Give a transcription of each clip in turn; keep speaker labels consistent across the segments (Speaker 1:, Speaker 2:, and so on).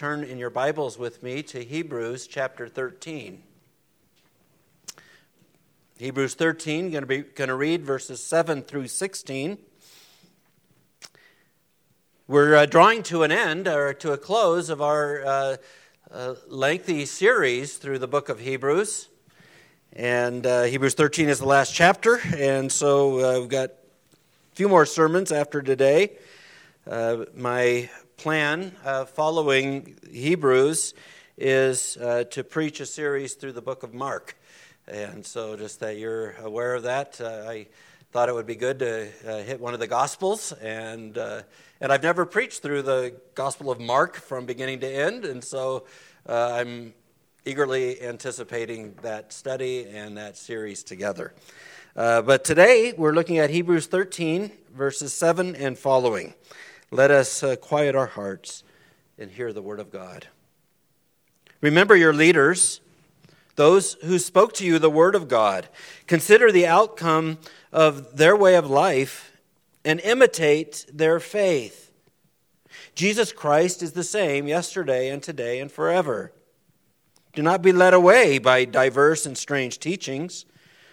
Speaker 1: turn in your Bibles with me to Hebrews chapter 13. Hebrews 13, going to be going to read verses 7 through 16. We're uh, drawing to an end or to a close of our uh, uh, lengthy series through the book of Hebrews. And uh, Hebrews 13 is the last chapter, and so uh, we've got a few more sermons after today. Uh, my plan following Hebrews is to preach a series through the book of Mark. And so, just that you're aware of that, I thought it would be good to hit one of the Gospels and and I've never preached through the Gospel of Mark from beginning to end, and so uh, I'm eagerly anticipating that study and that series together. Uh, but today we're looking at Hebrews 13, verses 7 and following. Let us uh, quiet our hearts and hear the word of God. Remember your leaders, those who spoke to you the word of God. Consider the outcome of their way of life and imitate their faith. Jesus Christ is the same yesterday and today and forever. Do not be led away by diverse and strange teachings,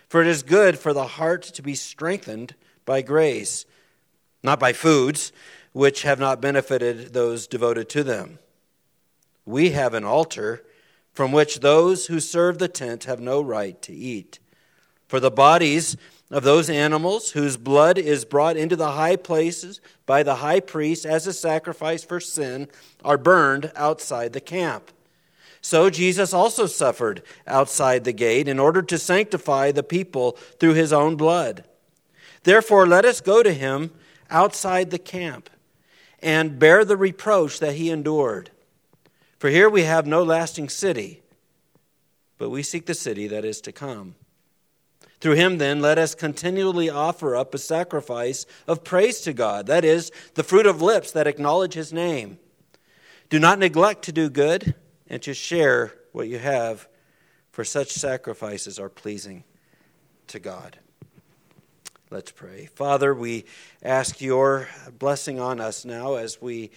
Speaker 1: for it is good for the heart to be strengthened by grace, not by foods which have not benefited those devoted to them. We have an altar from which those who serve the tent have no right to eat. For the bodies of those animals whose blood is brought into the high places by the high priest as a sacrifice for sin are burned outside the camp. So Jesus also suffered outside the gate in order to sanctify the people through his own blood. Therefore, let us go to him outside the camp and bear the reproach that he endured. For here we have no lasting city, but we seek the city that is to come. Through him, then, let us continually offer up a sacrifice of praise to God, that is, the fruit of lips that acknowledge his name. Do not neglect to do good and to share what you have, for such sacrifices are pleasing to God. Let's pray. Father, we ask your blessing on us now as we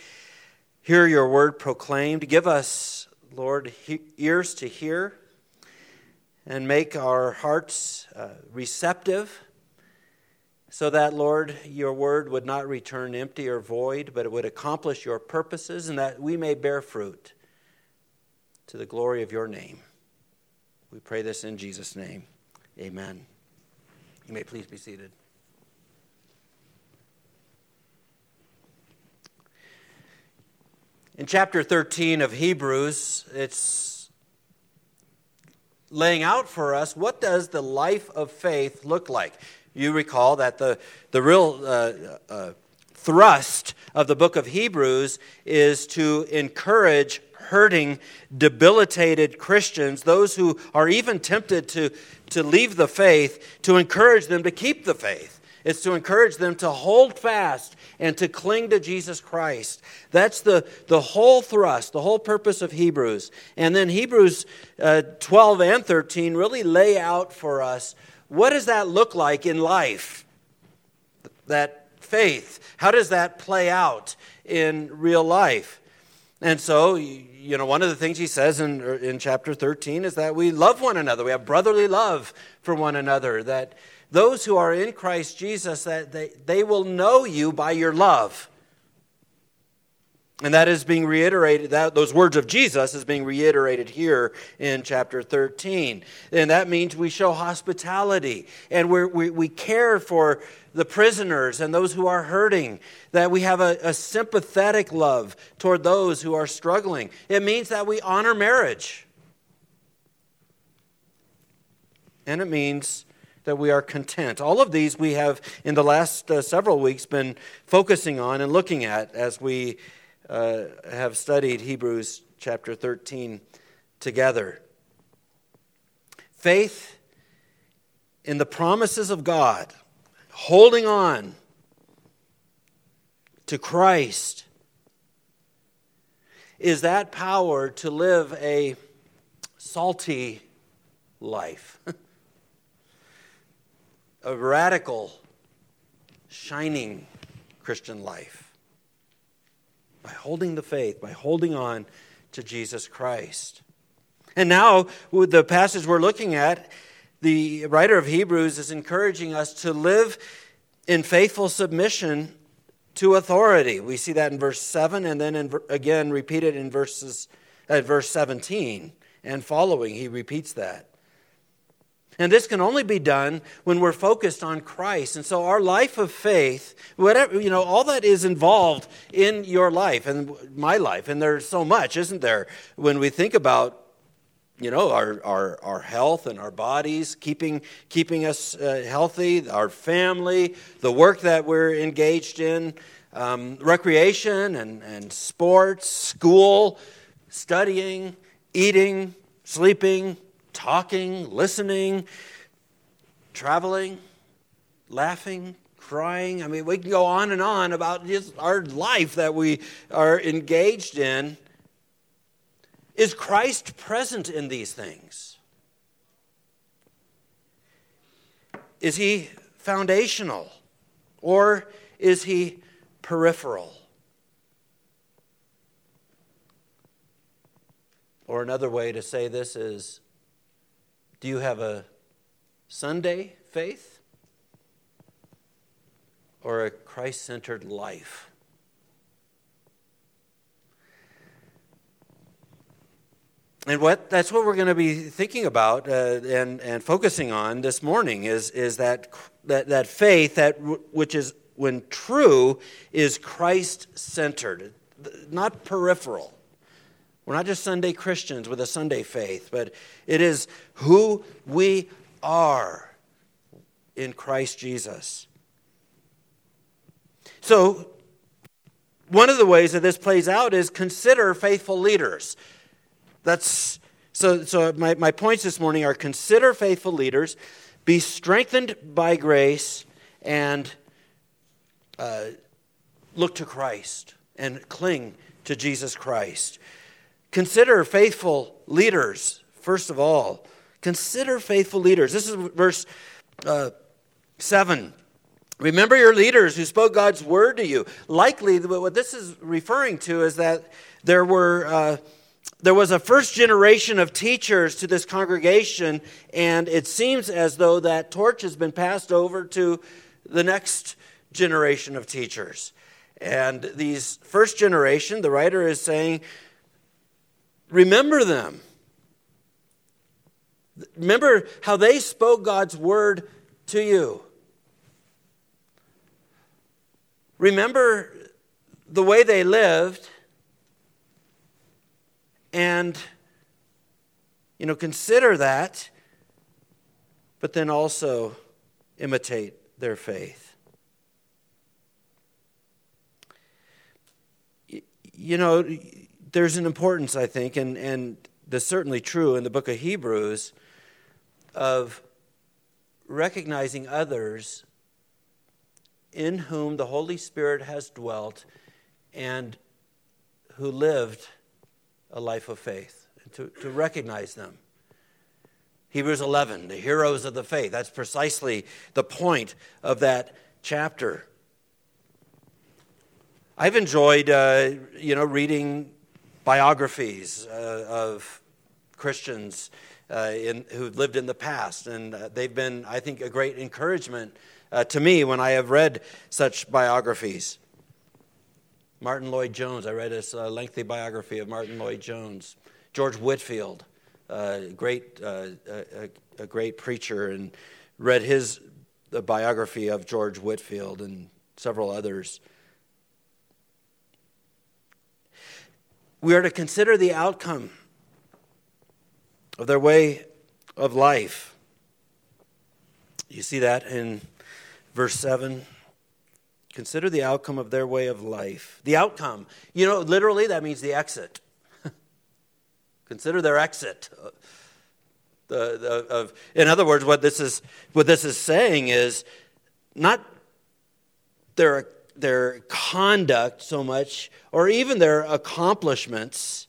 Speaker 1: hear your word proclaimed. Give us, Lord, ears to hear and make our hearts uh, receptive so that, Lord, your word would not return empty or void, but it would accomplish your purposes and that we may bear fruit to the glory of your name. We pray this in Jesus' name. Amen. You may please be seated. In chapter 13 of Hebrews, it's laying out for us what does the life of faith look like. You recall that the, the real uh, uh, thrust of the book of Hebrews is to encourage hurting, debilitated Christians, those who are even tempted to, to leave the faith, to encourage them to keep the faith. It's to encourage them to hold fast and to cling to Jesus Christ. That's the, the whole thrust, the whole purpose of Hebrews. And then Hebrews uh, 12 and 13 really lay out for us what does that look like in life? That faith. How does that play out in real life? And so, you know, one of the things he says in, in chapter 13 is that we love one another. We have brotherly love for one another. That those who are in Christ Jesus, that they, they will know you by your love. And that is being reiterated, that, those words of Jesus is being reiterated here in chapter 13. And that means we show hospitality and we we, care for the prisoners and those who are hurting, that we have a, a sympathetic love toward those who are struggling. It means that we honor marriage. And it means that we are content. All of these we have in the last uh, several weeks been focusing on and looking at as we uh, have studied Hebrews chapter 13 together. Faith in the promises of God, holding on to Christ, is that power to live a salty life. a radical, shining Christian life. By holding the faith, by holding on to Jesus Christ. And now, with the passage we're looking at, the writer of Hebrews is encouraging us to live in faithful submission to authority. We see that in verse 7 and then in, again repeated in verses, uh, verse 17 and following. He repeats that. And this can only be done when we're focused on Christ. And so our life of faith, whatever, you know, all that is involved in your life and my life, and there's so much, isn't there, when we think about you know our, our, our health and our bodies keeping keeping us uh, healthy our family the work that we're engaged in um, recreation and, and sports school studying eating sleeping talking, listening, traveling, laughing, crying. I mean, we can go on and on about just our life that we are engaged in. Is Christ present in these things? Is he foundational or is he peripheral? Or another way to say this is do you have a Sunday faith or a Christ centered life? And what that's what we're going to be thinking about uh, and and focusing on this morning is is that that that faith that which is when true is Christ centered, not peripheral. We're not just Sunday Christians with a Sunday faith, but it is who we are in Christ Jesus. So, one of the ways that this plays out is consider faithful leaders. That's so so my, my points this morning are consider faithful leaders, be strengthened by grace, and uh, look to Christ and cling to Jesus Christ. Consider faithful leaders, first of all. Consider faithful leaders. This is verse uh, 7. Remember your leaders who spoke God's word to you. Likely, what this is referring to is that there were. Uh, there was a first generation of teachers to this congregation, and it seems as though that torch has been passed over to the next generation of teachers. And these first generation, the writer is saying, Remember them. Remember how they spoke God's word to you. Remember the way they lived and you know consider that but then also imitate their faith. You know, there's an importance, I think, and, and that's certainly true in the book of Hebrews, of recognizing others in whom the Holy Spirit has dwelt and who lived a life of faith, to, to recognize them. Hebrews 11, the heroes of the faith. That's precisely the point of that chapter. I've enjoyed, uh, you know, reading biographies uh, of Christians uh, in, who've lived in the past, and uh, they've been, I think, a great encouragement uh, to me when I have read such biographies. Martyn Lloyd-Jones, I read a uh, lengthy biography of Martyn Lloyd-Jones. George Whitefield, uh, great, a, a, great preacher, and read his biography of George Whitefield and several others. We are to consider the outcome of their way of life. You see that in verse 7. Consider the outcome of their way of life. The outcome, you know, literally that means the exit. Consider their exit. The, the, of, in other words, what this is what this is saying is not their their conduct so much, or even their accomplishments,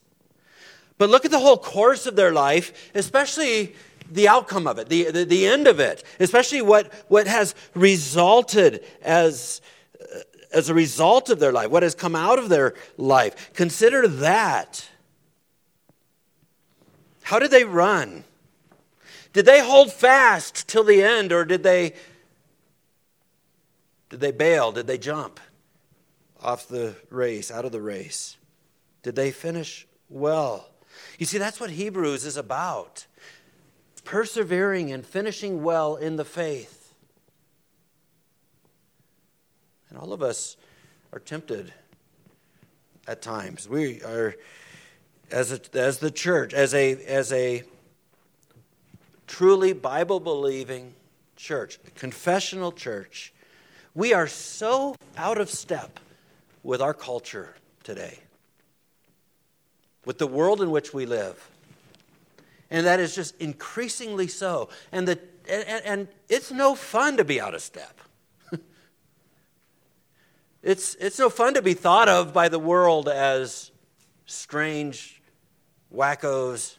Speaker 1: but look at the whole course of their life, especially the outcome of it, the, the, the end of it, especially what, what has resulted as, uh, as a result of their life, what has come out of their life. Consider that. How did they run? Did they hold fast till the end or did they did they bail? Did they jump off the race, out of the race? Did they finish well? You see, that's what Hebrews is about persevering and finishing well in the faith. And all of us are tempted at times. We are, as, a, as the church, as a, as a truly Bible believing church, a confessional church, we are so out of step with our culture today, with the world in which we live. And that is just increasingly so. And, the, and, and it's no fun to be out of step. it's, it's no fun to be thought of by the world as strange wackos.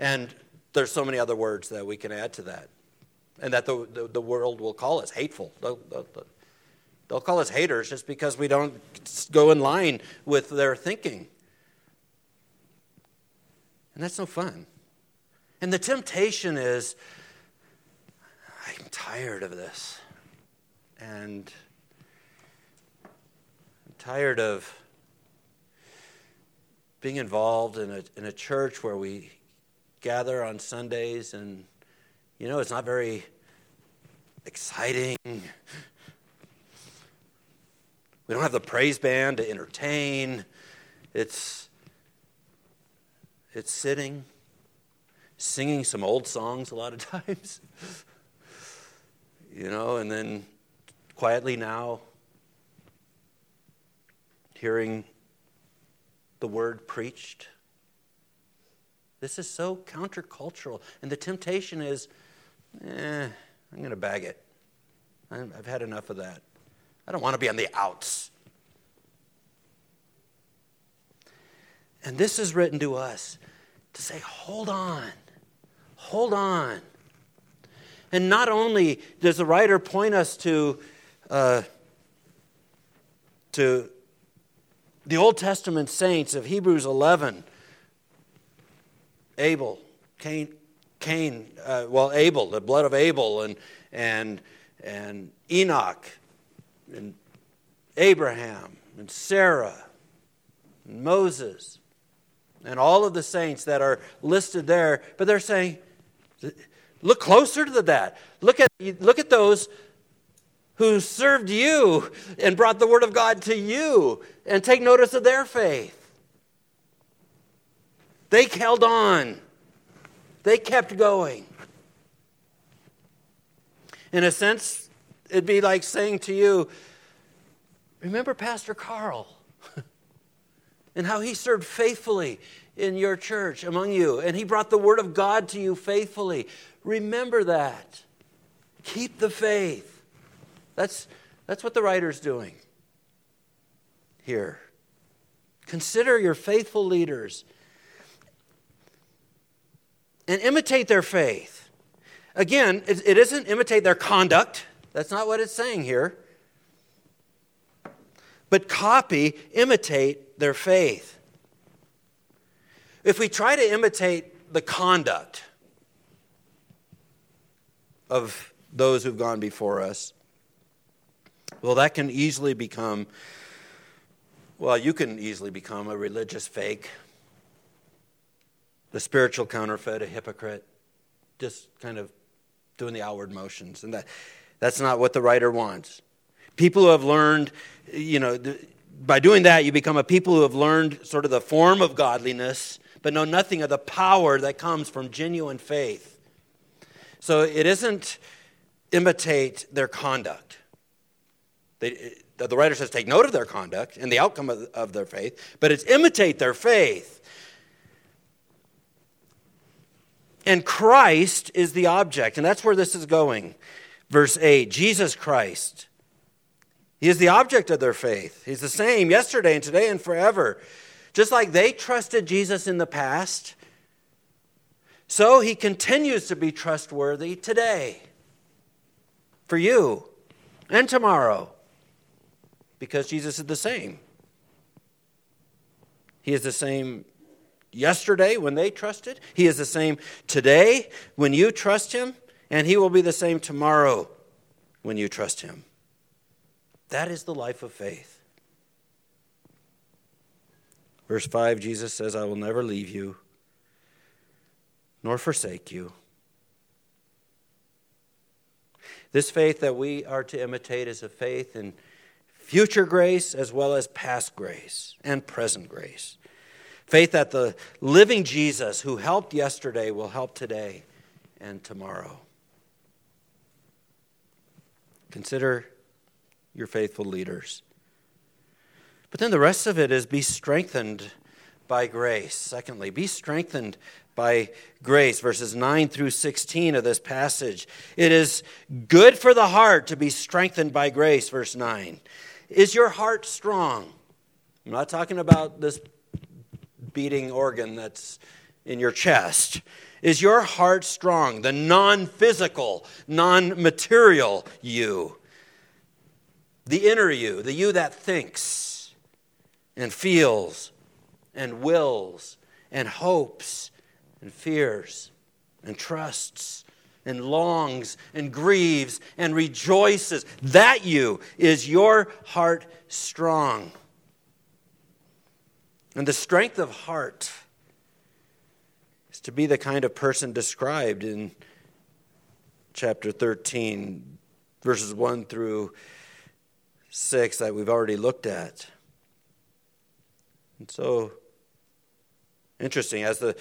Speaker 1: And there's so many other words that we can add to that. And that the, the, the world will call us hateful. They'll, call us haters just because we don't go in line with their thinking. And that's no fun. And the temptation is I'm tired of this. And I'm tired of being involved in a, in a church where we gather on Sundays and, you know, it's not very exciting. We don't have the praise band to entertain. It's, it's sitting singing some old songs a lot of times. you know, and then quietly now, hearing the word preached. This is so countercultural. And the temptation is, eh, I'm going to bag it. I've had enough of that. I don't want to be on the outs. And this is written to us to say, hold on. Hold on. And not only does the writer point us to, uh, to the Old Testament saints of Hebrews 11, Abel, Cain, Cain uh, well, Abel, the blood of Abel, and, and, and Enoch, and Abraham, and Sarah, and Moses, and all of the saints that are listed there, but they're saying, Look closer to that. Look at, look at those who served you and brought the word of God to you and take notice of their faith. They held on, they kept going. In a sense, it'd be like saying to you, Remember Pastor Carl and how he served faithfully in your church among you, and he brought the word of God to you faithfully. Remember that. Keep the faith. That's, that's what the writer's doing here. Consider your faithful leaders and imitate their faith. Again, it, it isn't imitate their conduct. That's not what it's saying here. But copy, imitate their faith. If we try to imitate the conduct of those who've gone before us, well, that can easily become, well, you can easily become a religious fake, the spiritual counterfeit, a hypocrite, just kind of doing the outward motions. And that, that's not what the writer wants. People who have learned, you know, by doing that, you become a people who have learned sort of the form of godliness but know nothing of the power that comes from genuine faith. So it isn't imitate their conduct. They, the writer says take note of their conduct and the outcome of, of their faith, but it's imitate their faith. And Christ is the object, and that's where this is going. Verse 8 Jesus Christ. He is the object of their faith. He's the same yesterday and today and forever. Just like they trusted Jesus in the past, so he continues to be trustworthy today for you and tomorrow because Jesus is the same. He is the same yesterday when they trusted. He is the same today when you trust Him, and He will be the same tomorrow when you trust Him. That is the life of faith. Verse 5, Jesus says, I will never leave you nor forsake you. This faith that we are to imitate is a faith in future grace as well as past grace and present grace. Faith that the living Jesus who helped yesterday will help today and tomorrow. Consider your faithful leaders. But then the rest of it is be strengthened by grace. Secondly, be strengthened by grace, verses 9 through 16 of this passage. It is good for the heart to be strengthened by grace, verse 9. Is your heart strong? I'm not talking about this beating organ that's in your chest. Is your heart strong? The non physical, non material you. The inner you, the you that thinks and feels and wills and hopes and fears and trusts and longs and grieves and rejoices. That you is your heart strong. And the strength of heart is to be the kind of person described in chapter 13, verses 1 through 6 that we've already looked at. And so, interesting, as the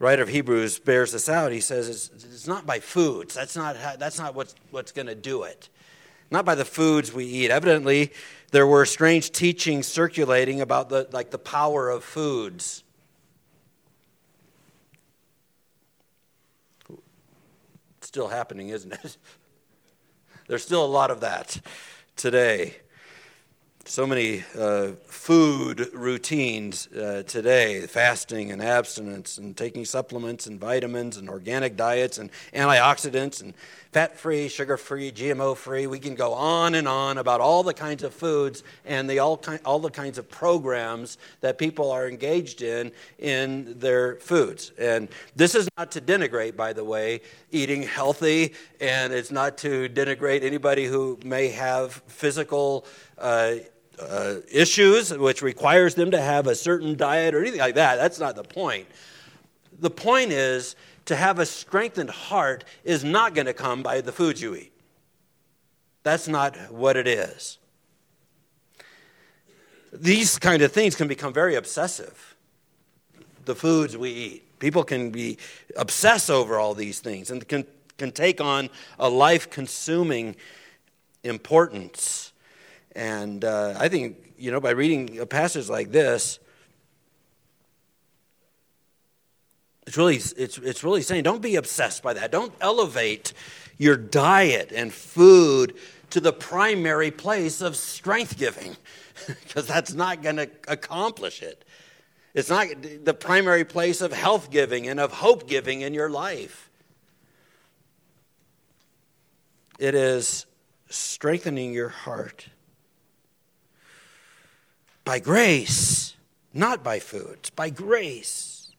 Speaker 1: writer of Hebrews bears this out. He says it's, it's not by foods. That's not, how, that's not what's, what's going to do it. Not by the foods we eat. Evidently, there were strange teachings circulating about the, like the power of foods. Still happening, isn't it? There's still a lot of that today so many uh, food routines uh, today fasting and abstinence and taking supplements and vitamins and organic diets and antioxidants and fat free sugar free gmo free we can go on and on about all the kinds of foods and the all, ki- all the kinds of programs that people are engaged in in their foods. And this is not to denigrate by the way eating healthy and it's not to denigrate anybody who may have physical uh, uh, issues, which requires them to have a certain diet or anything like that. That's not the point. The point is to have a strengthened heart is not going to come by the foods you eat. That's not what it is. These kind of things can become very obsessive. The foods we eat. People can be obsess over all these things and can, can take on a life consuming importance. And uh, I think, you know, by reading a passage like this, it's really, it's, it's really saying don't be obsessed by that. Don't elevate your diet and food to the primary place of strength giving, because that's not going to accomplish it. It's not the primary place of health giving and of hope giving in your life. It is strengthening your heart by grace, not by food, by grace.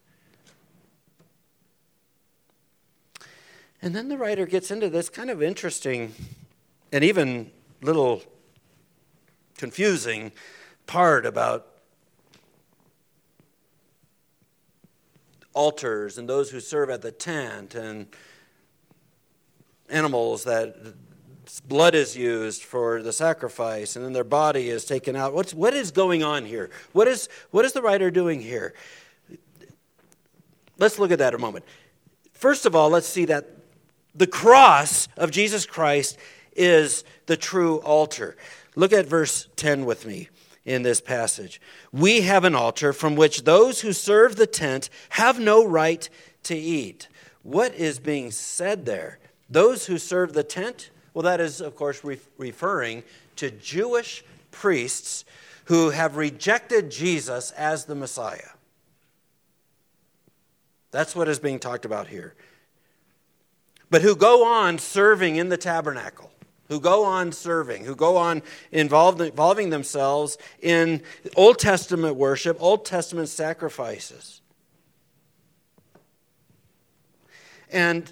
Speaker 1: And then the writer gets into this kind of interesting and even little confusing part about altars and those who serve at the tent and animals that blood is used for the sacrifice and then their body is taken out. What's, what is going on here? What is, what is the writer doing here? Let's look at that a moment. First of all, let's see that the cross of Jesus Christ is the true altar. Look at verse 10 with me in this passage. We have an altar from which those who serve the tent have no right to eat. What is being said there? Those who serve the tent, well, that is, of course, re- referring to Jewish priests who have rejected Jesus as the Messiah. That's what is being talked about here. But who go on serving in the tabernacle, who go on serving, who go on involved, involving themselves in Old Testament worship, Old Testament sacrifices. And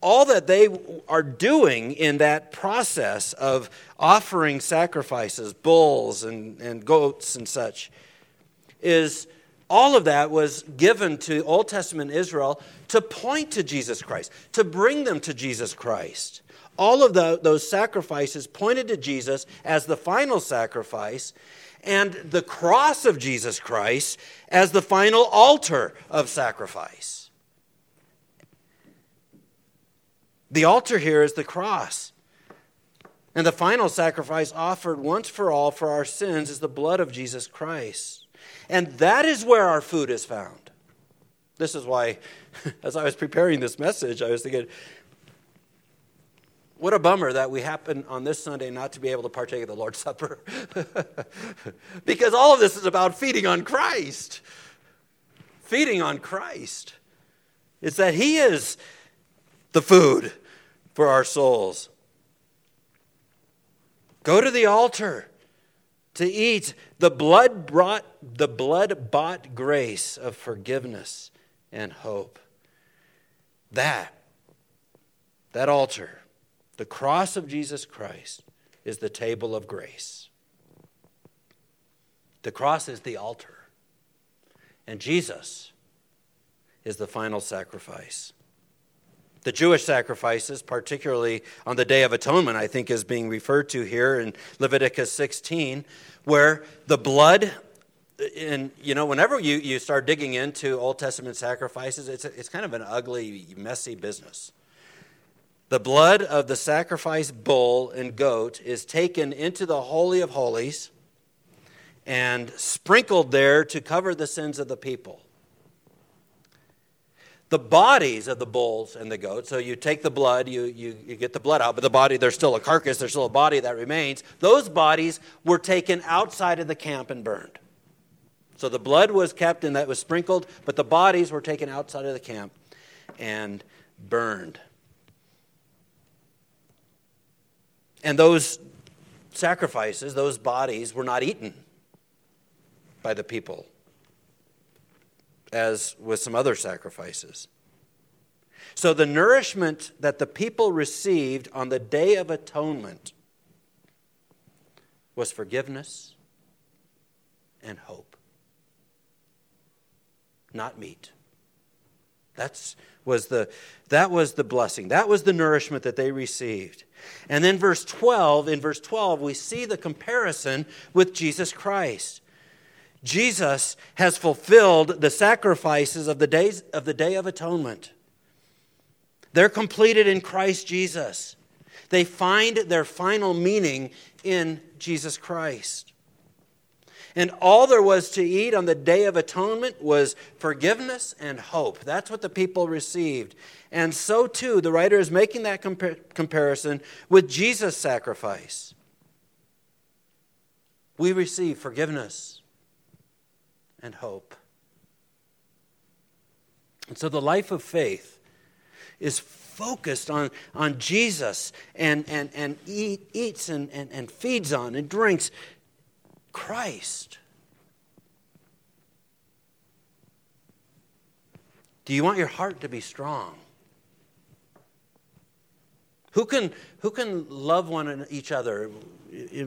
Speaker 1: all that they are doing in that process of offering sacrifices, bulls and, and goats and such, is all of that was given to Old Testament Israel to point to Jesus Christ, to bring them to Jesus Christ. All of the, those sacrifices pointed to Jesus as the final sacrifice, and the cross of Jesus Christ as the final altar of sacrifice. The altar here is the cross. And the final sacrifice offered once for all for our sins is the blood of Jesus Christ. And that is where our food is found. This is why, as I was preparing this message, I was thinking, what a bummer that we happen on this Sunday not to be able to partake of the Lord's Supper. because all of this is about feeding on Christ. Feeding on Christ. It's that He is the food for our souls. Go to the altar to eat the blood brought the blood bought grace of forgiveness and hope. That that altar the cross of Jesus Christ is the table of grace. The cross is the altar. And Jesus is the final sacrifice. The Jewish sacrifices, particularly on the Day of Atonement, I think is being referred to here in Leviticus 16, where the blood, and you know, whenever you, you start digging into Old Testament sacrifices, it's, it's kind of an ugly, messy business. The blood of the sacrifice bull and goat is taken into the Holy of Holies and sprinkled there to cover the sins of the people. The bodies of the bulls and the goats, so you take the blood, you, you, you get the blood out, but the body, there's still a carcass, there's still a body that remains. Those bodies were taken outside of the camp and burned. So the blood was kept and that was sprinkled, but the bodies were taken outside of the camp and burned. And those sacrifices, those bodies, were not eaten by the people, as with some other sacrifices. So the nourishment that the people received on the Day of Atonement was forgiveness and hope, not meat. That's was the that was the blessing. That was the nourishment that they received. And then verse 12, in verse 12, we see the comparison with Jesus Christ. Jesus has fulfilled the sacrifices of the days of the day of atonement. They're completed in Christ Jesus. They find their final meaning in Jesus Christ. And all there was to eat on the Day of Atonement was forgiveness and hope. That's what the people received. And so, too, the writer is making that compar- comparison with Jesus' sacrifice. We receive forgiveness and hope. And so, the life of faith is focused on, on Jesus and, and, and eat, eats and, and, and feeds on and drinks Christ. Do you want your heart to be strong? Who can, who can love one each other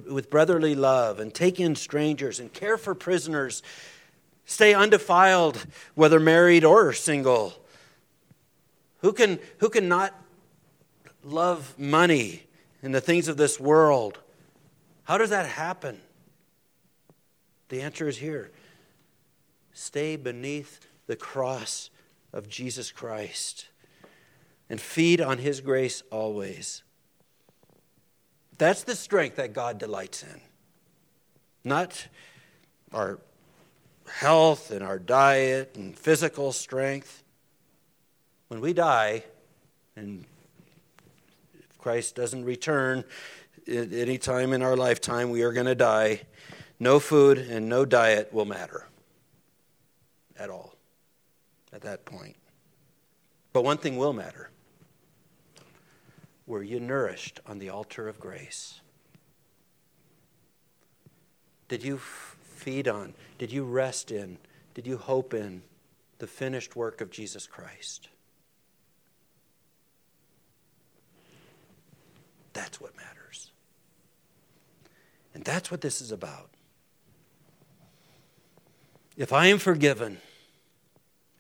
Speaker 1: with brotherly love and take in strangers and care for prisoners, stay undefiled, whether married or single? Who can, who can not love money and the things of this world? How does that happen? The answer is here stay beneath the cross of Jesus Christ and feed on His grace always. That's the strength that God delights in. Not our health and our diet and physical strength. When we die, and if Christ doesn't return at any time in our lifetime, we are going to die. No food and no diet will matter at all at that point. But one thing will matter were you nourished on the altar of grace? Did you feed on? Did you rest in, did you hope in the finished work of Jesus Christ? That's what matters. And that's what this is about. If I am forgiven,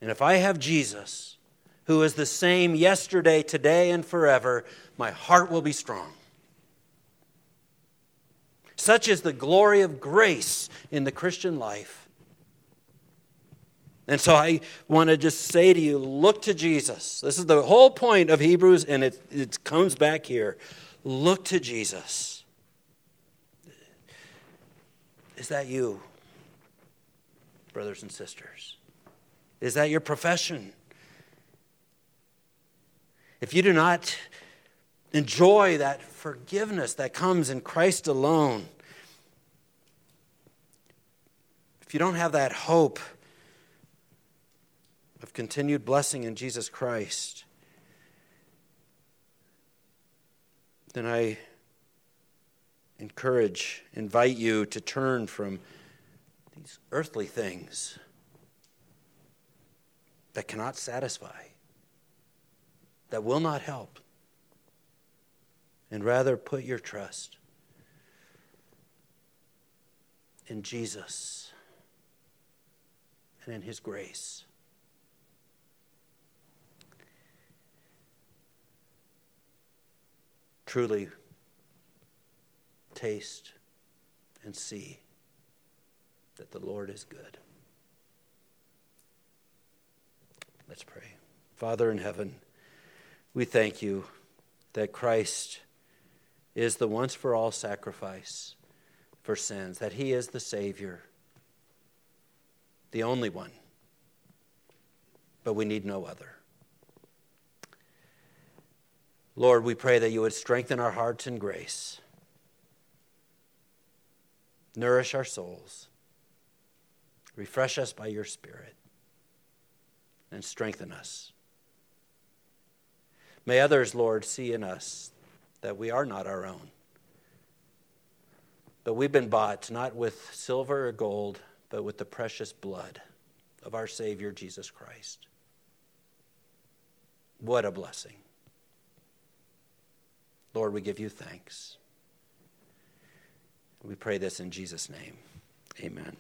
Speaker 1: and if I have Jesus, who is the same yesterday, today, and forever, my heart will be strong. Such is the glory of grace in the Christian life. And so I want to just say to you look to Jesus. This is the whole point of Hebrews, and it, it comes back here. Look to Jesus. Is that you, brothers and sisters? Is that your profession? If you do not enjoy that forgiveness that comes in Christ alone, if you don't have that hope of continued blessing in Jesus Christ, then I encourage, invite you to turn from these earthly things that cannot satisfy, that will not help, and rather put your trust in Jesus and in His grace. Truly, taste and see that the Lord is good. Let's pray. Father in heaven, we thank you that Christ is the once for all sacrifice for sins, that he is the Savior, the only one. But we need no other. Lord, we pray that you would strengthen our hearts in grace, nourish our souls, refresh us by your Spirit, and strengthen us. May others, Lord, see in us that we are not our own. But we've been bought not with silver or gold, but with the precious blood of our Savior Jesus Christ. What a blessing. Lord, we give you thanks. We pray this in Jesus' name. Amen.